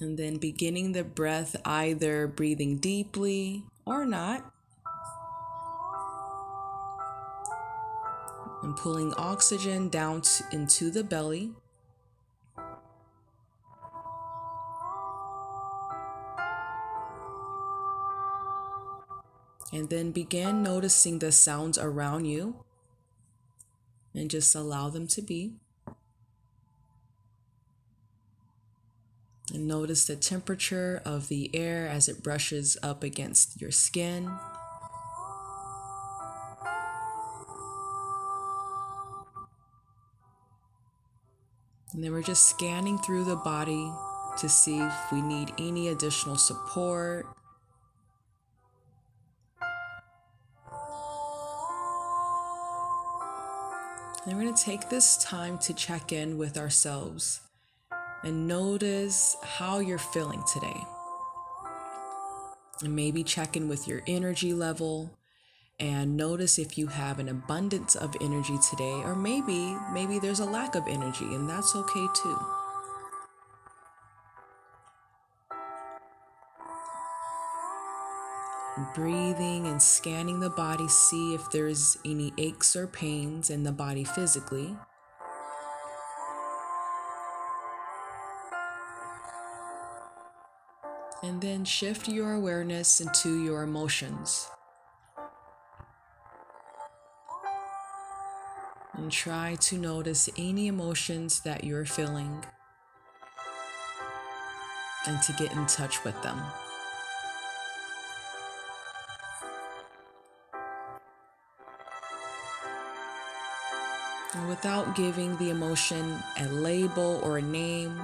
And then beginning the breath, either breathing deeply or not. And pulling oxygen down to, into the belly. And then begin noticing the sounds around you and just allow them to be. And notice the temperature of the air as it brushes up against your skin. And then we're just scanning through the body to see if we need any additional support And we're going to take this time to check in with ourselves and notice how you're feeling today. And maybe check in with your energy level and notice if you have an abundance of energy today or maybe maybe there's a lack of energy and that's okay too. breathing and scanning the body, see if there's any aches or pains in the body physically. And then shift your awareness into your emotions. And try to notice any emotions that you're feeling and to get in touch with them. And without giving the emotion a label or a name,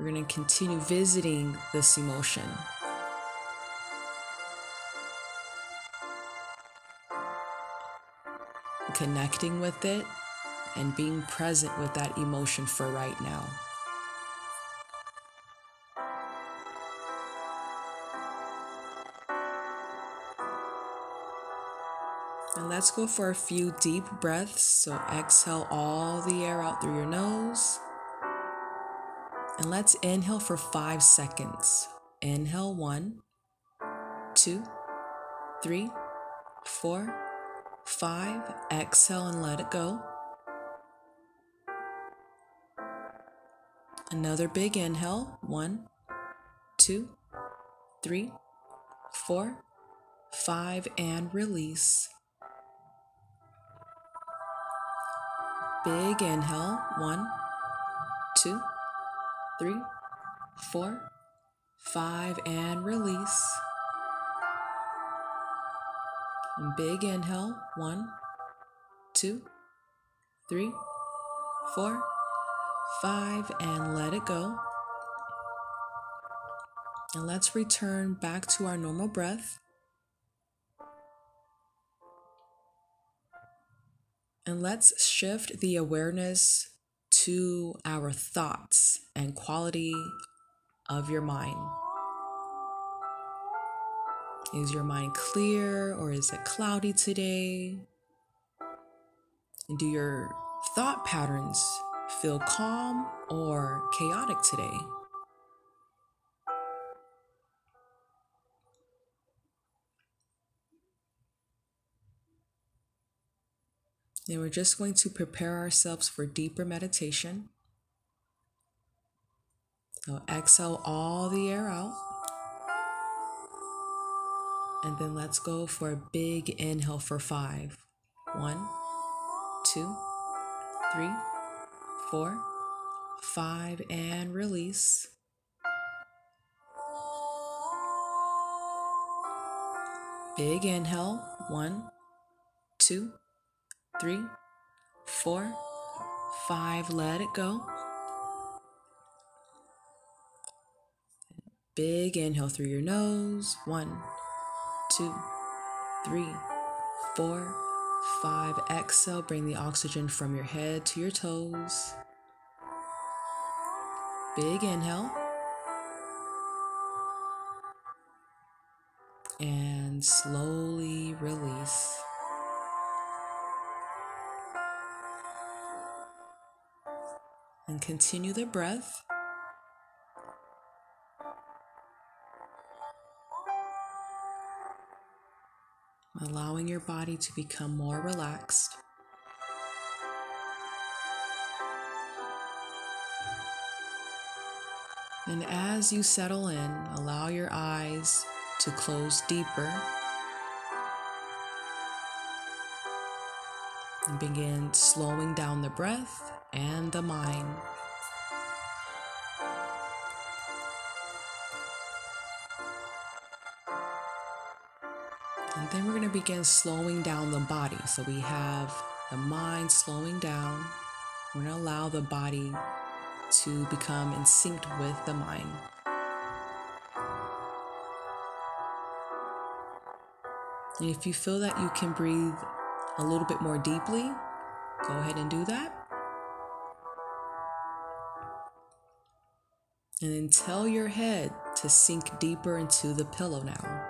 we're going to continue visiting this emotion. Connecting with it and being present with that emotion for right now. And let's go for a few deep breaths. So exhale all the air out through your nose. And let's inhale for five seconds. Inhale one, two, three, four, five. Exhale and let it go. Another big inhale. One, two, three, four, five, and release. Big inhale. One, two, three, four, five, and release. Big inhale. One, two, three, four, five, and let it go. And let's return back to our normal breath. And let's shift the awareness to our thoughts and quality of your mind. Is your mind clear or is it cloudy today? Do your thought patterns feel calm or chaotic today? Then we're just going to prepare ourselves for deeper meditation. So exhale all the air out. And then let's go for a big inhale for five. One, two, three, four, five, and release. Big inhale. One, two, three, four, five. Let it go. Big inhale through your nose. One, two, three, four, five. Exhale. Bring the oxygen from your head to your toes. Big inhale. And slowly release. and continue the breath. Allowing your body to become more relaxed. And as you settle in, allow your eyes to close deeper. Begin slowing down the breath and the mind. And then we're going to begin slowing down the body. So we have the mind slowing down. We're going to allow the body to become in sync with the mind. And if you feel that you can breathe a little bit more deeply, go ahead and do that. And then tell your head to sink deeper into the pillow now.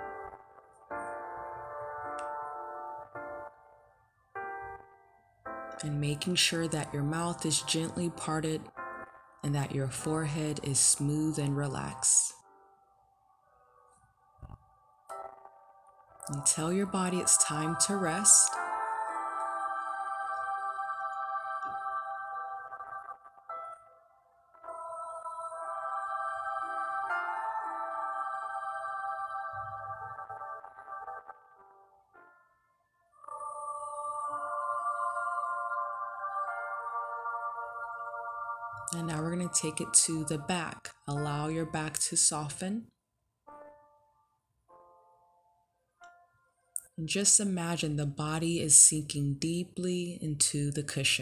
And making sure that your mouth is gently parted and that your forehead is smooth and relaxed. And tell your body it's time to rest. And now we're going to take it to the back. Allow your back to soften. And just imagine the body is sinking deeply into the cushion.